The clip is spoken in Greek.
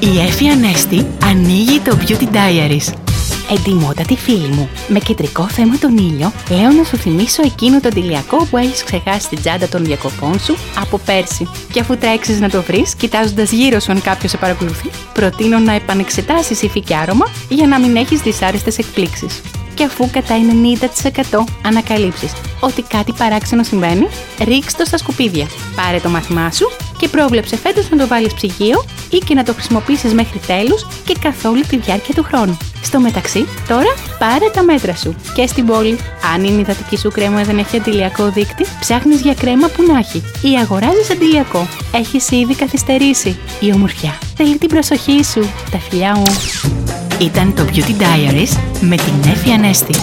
Η Εφη Ανέστη ανοίγει το Beauty Diaries. Εντυμότατη φίλη μου, με κεντρικό θέμα τον ήλιο, λέω να σου θυμίσω εκείνο το τηλιακό που έχεις ξεχάσει στην τσάντα των διακοπών σου από πέρσι. Και αφού τρέξεις να το βρεις, κοιτάζοντας γύρω σου αν κάποιος σε παρακολουθεί, προτείνω να επανεξετάσεις ύφη και άρωμα για να μην έχεις δυσάρεστες εκπλήξεις και αφού κατά 90% ανακαλύψεις ότι κάτι παράξενο συμβαίνει, ρίξ' το στα σκουπίδια. Πάρε το μάθημά σου και πρόβλεψε φέτος να το βάλεις ψυγείο ή και να το χρησιμοποιήσεις μέχρι τέλους και καθ' όλη τη διάρκεια του χρόνου. Στο μεταξύ, τώρα πάρε τα μέτρα σου και στην πόλη. Αν η υδατική σου κρέμα δεν έχει αντιλιακό δείκτη, ψάχνεις για κρέμα που να έχει ή αγοράζεις αντιλιακό. Έχεις ήδη καθυστερήσει. Η ομορφιά θέλει την προσοχή σου. Τα φιλιά μου. Ήταν το Beauty Diaries με την Νέφη Ανέστη.